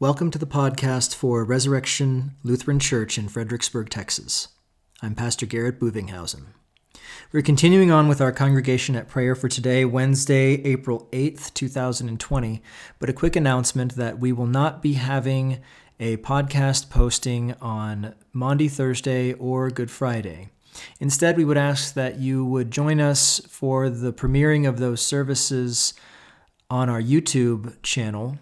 Welcome to the podcast for Resurrection Lutheran Church in Fredericksburg, Texas. I'm Pastor Garrett Bovinghausen. We're continuing on with our congregation at prayer for today, Wednesday, April 8th, 2020. But a quick announcement that we will not be having a podcast posting on Maundy Thursday or Good Friday. Instead, we would ask that you would join us for the premiering of those services on our YouTube channel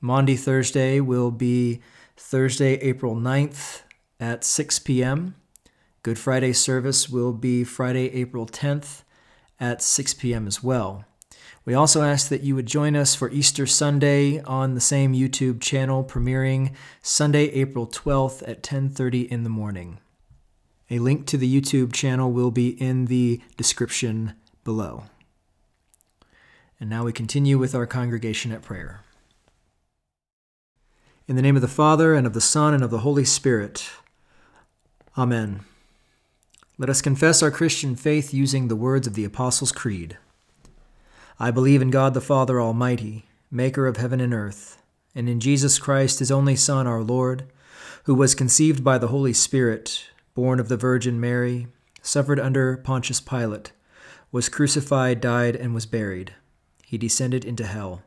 Maundy Thursday will be Thursday, April 9th at 6 p.m. Good Friday service will be Friday, April 10th at 6 p.m. as well. We also ask that you would join us for Easter Sunday on the same YouTube channel premiering Sunday, April 12th at 10:30 in the morning. A link to the YouTube channel will be in the description below. And now we continue with our congregation at prayer. In the name of the Father, and of the Son, and of the Holy Spirit. Amen. Let us confess our Christian faith using the words of the Apostles' Creed. I believe in God the Father Almighty, maker of heaven and earth, and in Jesus Christ, his only Son, our Lord, who was conceived by the Holy Spirit, born of the Virgin Mary, suffered under Pontius Pilate, was crucified, died, and was buried. He descended into hell.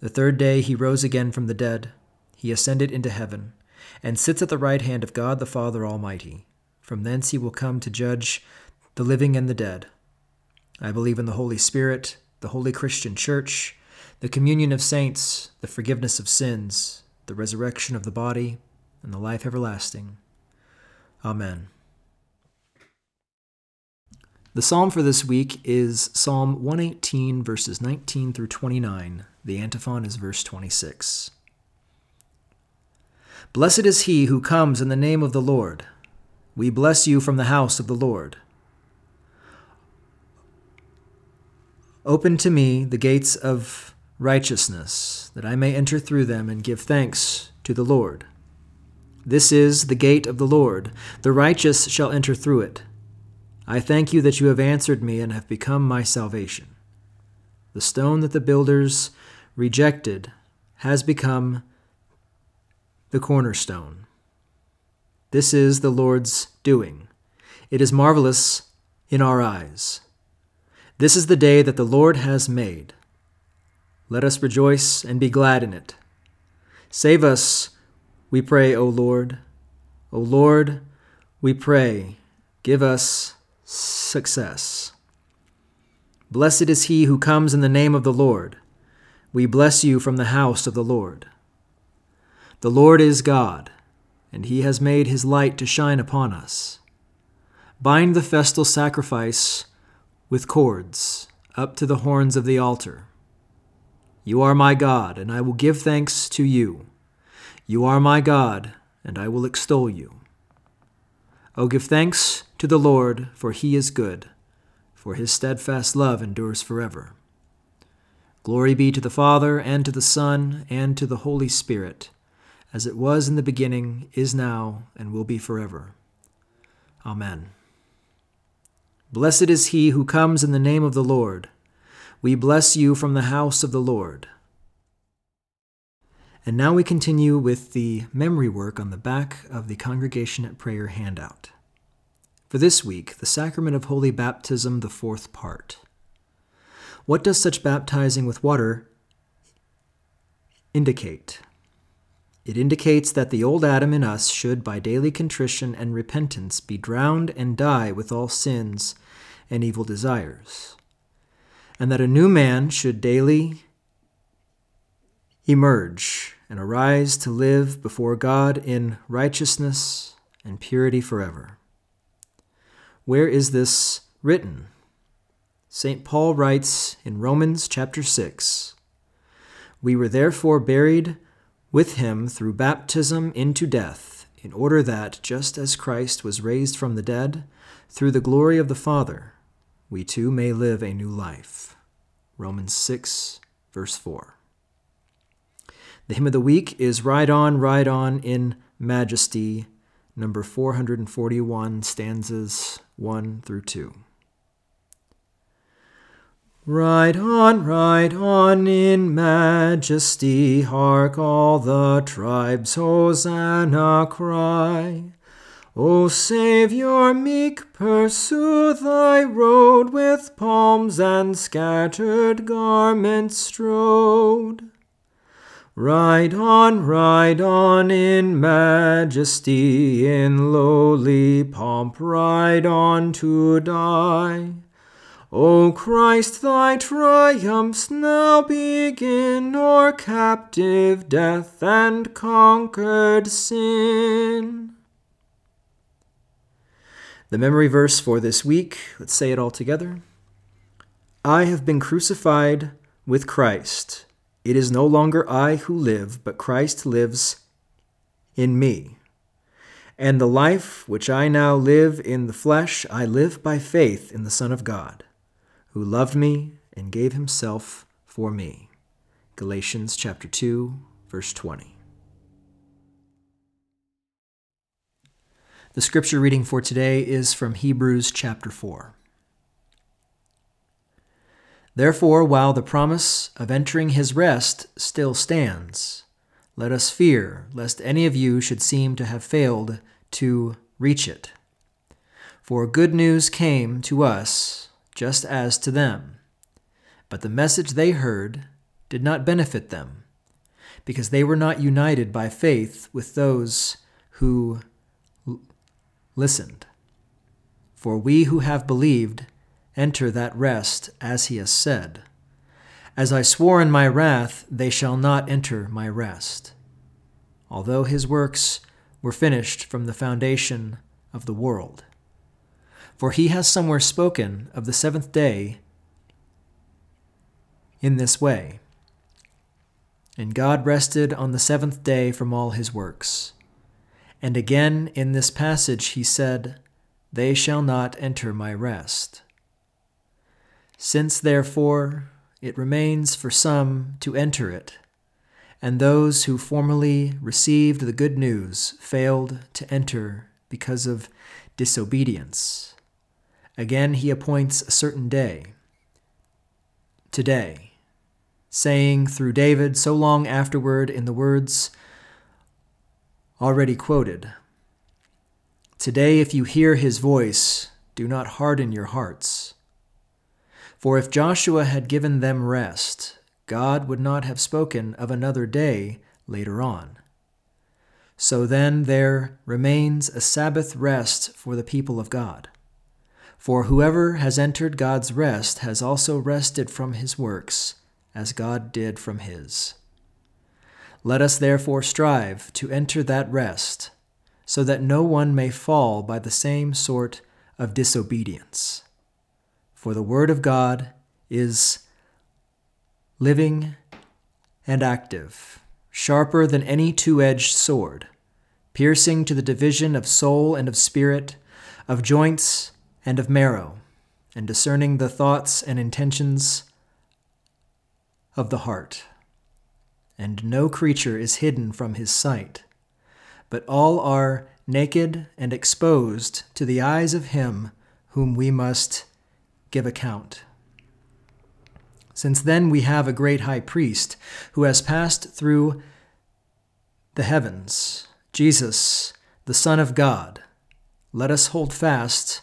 The third day he rose again from the dead he ascended into heaven, and sits at the right hand of God the Father Almighty. From thence he will come to judge the living and the dead. I believe in the Holy Spirit, the holy Christian Church, the communion of saints, the forgiveness of sins, the resurrection of the body, and the life everlasting. Amen. The psalm for this week is Psalm 118, verses 19 through 29. The antiphon is verse 26. Blessed is he who comes in the name of the Lord. We bless you from the house of the Lord. Open to me the gates of righteousness, that I may enter through them and give thanks to the Lord. This is the gate of the Lord. The righteous shall enter through it. I thank you that you have answered me and have become my salvation. The stone that the builders rejected has become the cornerstone. This is the Lord's doing. It is marvelous in our eyes. This is the day that the Lord has made. Let us rejoice and be glad in it. Save us, we pray, O Lord. O Lord, we pray, give us success. Blessed is he who comes in the name of the Lord. We bless you from the house of the Lord. The Lord is God, and he has made his light to shine upon us. Bind the festal sacrifice with cords up to the horns of the altar. You are my God, and I will give thanks to you. You are my God, and I will extol you. O give thanks to the Lord, for he is good, for his steadfast love endures forever. Glory be to the Father, and to the Son, and to the Holy Spirit as it was in the beginning, is now, and will be forever. Amen. Blessed is he who comes in the name of the Lord. We bless you from the house of the Lord. And now we continue with the memory work on the back of the Congregation at Prayer handout. For this week, the Sacrament of Holy Baptism, the fourth part. What does such baptizing with water indicate? It indicates that the old Adam in us should, by daily contrition and repentance, be drowned and die with all sins and evil desires, and that a new man should daily emerge and arise to live before God in righteousness and purity forever. Where is this written? St. Paul writes in Romans chapter 6 We were therefore buried with him through baptism into death, in order that, just as Christ was raised from the dead, through the glory of the Father, we too may live a new life. Romans 6, verse 4. The hymn of the week is Ride On, Ride On in Majesty, number 441, stanzas 1 through 2. Ride on, ride on in majesty, hark all the tribes, Hosanna cry. O Saviour meek, pursue thy road with palms and scattered garments strowed. Ride on, ride on in majesty, in lowly pomp, ride on to die. O Christ, thy triumphs now begin o'er captive death and conquered sin. The memory verse for this week, let's say it all together. I have been crucified with Christ. It is no longer I who live, but Christ lives in me. And the life which I now live in the flesh, I live by faith in the Son of God who loved me and gave himself for me. Galatians chapter 2, verse 20. The scripture reading for today is from Hebrews chapter 4. Therefore, while the promise of entering his rest still stands, let us fear lest any of you should seem to have failed to reach it. For good news came to us just as to them. But the message they heard did not benefit them, because they were not united by faith with those who l- listened. For we who have believed enter that rest, as he has said, As I swore in my wrath, they shall not enter my rest. Although his works were finished from the foundation of the world. For he has somewhere spoken of the seventh day in this way. And God rested on the seventh day from all his works. And again in this passage he said, They shall not enter my rest. Since therefore it remains for some to enter it, and those who formerly received the good news failed to enter because of disobedience, Again, he appoints a certain day, today, saying through David so long afterward in the words already quoted Today, if you hear his voice, do not harden your hearts. For if Joshua had given them rest, God would not have spoken of another day later on. So then there remains a Sabbath rest for the people of God. For whoever has entered God's rest has also rested from his works, as God did from his. Let us therefore strive to enter that rest, so that no one may fall by the same sort of disobedience. For the Word of God is living and active, sharper than any two edged sword, piercing to the division of soul and of spirit, of joints and of marrow, and discerning the thoughts and intentions of the heart. And no creature is hidden from his sight, but all are naked and exposed to the eyes of him whom we must give account. Since then we have a great high priest who has passed through the heavens, Jesus, the Son of God. Let us hold fast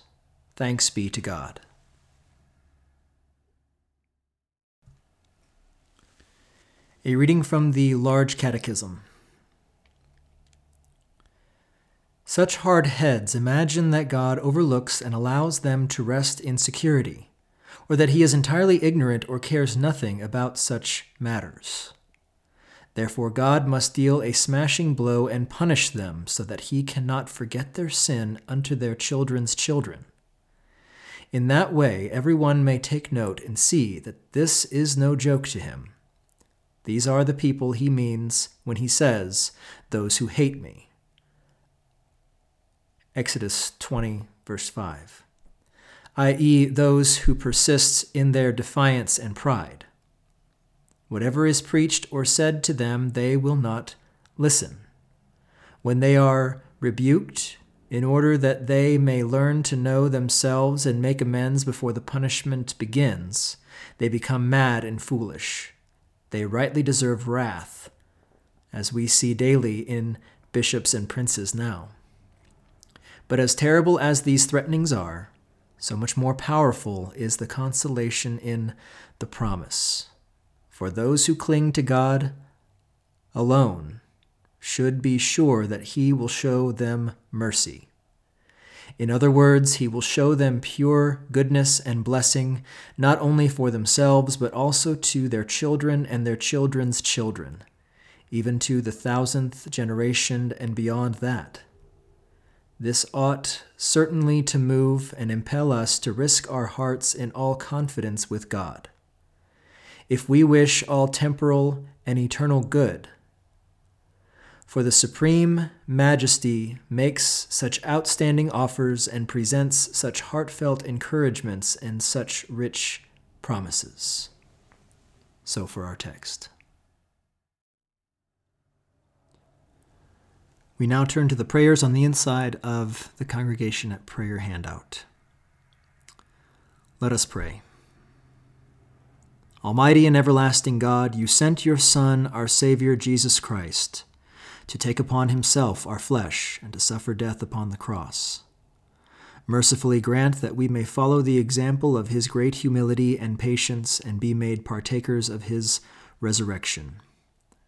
Thanks be to God. A reading from the Large Catechism. Such hard heads imagine that God overlooks and allows them to rest in security, or that he is entirely ignorant or cares nothing about such matters. Therefore, God must deal a smashing blow and punish them so that he cannot forget their sin unto their children's children In that way, everyone may take note and see that this is no joke to him. These are the people he means when he says, Those who hate me. Exodus 20, verse 5. I.e., those who persist in their defiance and pride. Whatever is preached or said to them, they will not listen. When they are rebuked, in order that they may learn to know themselves and make amends before the punishment begins, they become mad and foolish. They rightly deserve wrath, as we see daily in bishops and princes now. But as terrible as these threatenings are, so much more powerful is the consolation in the promise. For those who cling to God alone should be sure that He will show them mercy. In other words, He will show them pure goodness and blessing, not only for themselves, but also to their children and their children's children, even to the thousandth generation and beyond that. This ought certainly to move and impel us to risk our hearts in all confidence with God. If we wish all temporal and eternal good, for the Supreme Majesty makes such outstanding offers and presents such heartfelt encouragements and such rich promises. So for our text. We now turn to the prayers on the inside of the congregation at prayer handout. Let us pray. Almighty and everlasting God, you sent your Son, our Savior Jesus Christ to take upon himself our flesh and to suffer death upon the cross. Mercifully grant that we may follow the example of his great humility and patience and be made partakers of his resurrection.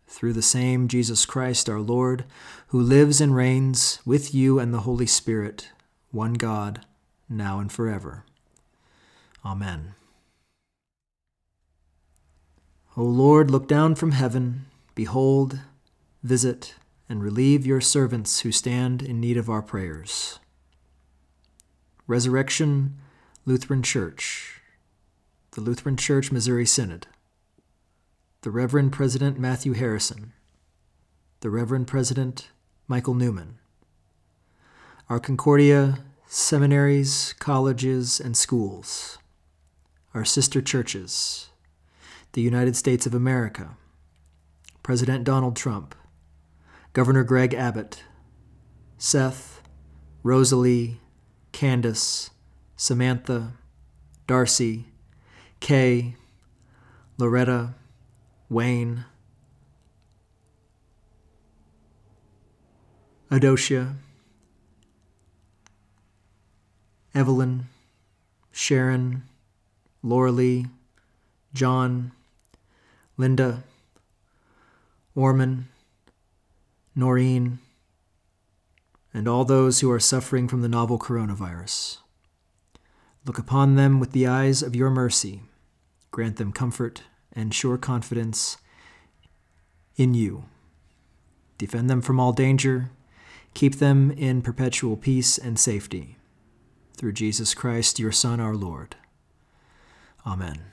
Through the same Jesus Christ our Lord, who lives and reigns with you and the Holy Spirit, one God, now and forever. Amen. O Lord, look down from heaven, behold, visit, and relieve your servants who stand in need of our prayers. Resurrection Lutheran Church, the Lutheran Church Missouri Synod, the Reverend President Matthew Harrison, the Reverend President Michael Newman, our Concordia seminaries, colleges, and schools, our sister churches, the United States of America, President Donald Trump, Governor Greg Abbott, Seth, Rosalie, Candace, Samantha, Darcy, Kay, Loretta, Wayne, Adosia, Evelyn, Sharon, Laura Lee, John, Linda, Orman, Noreen, and all those who are suffering from the novel coronavirus. Look upon them with the eyes of your mercy. Grant them comfort and sure confidence in you. Defend them from all danger. Keep them in perpetual peace and safety. Through Jesus Christ, your Son, our Lord. Amen.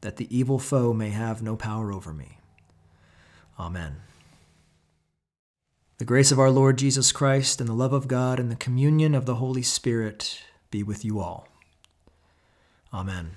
that the evil foe may have no power over me. Amen. The grace of our Lord Jesus Christ and the love of God and the communion of the Holy Spirit be with you all. Amen.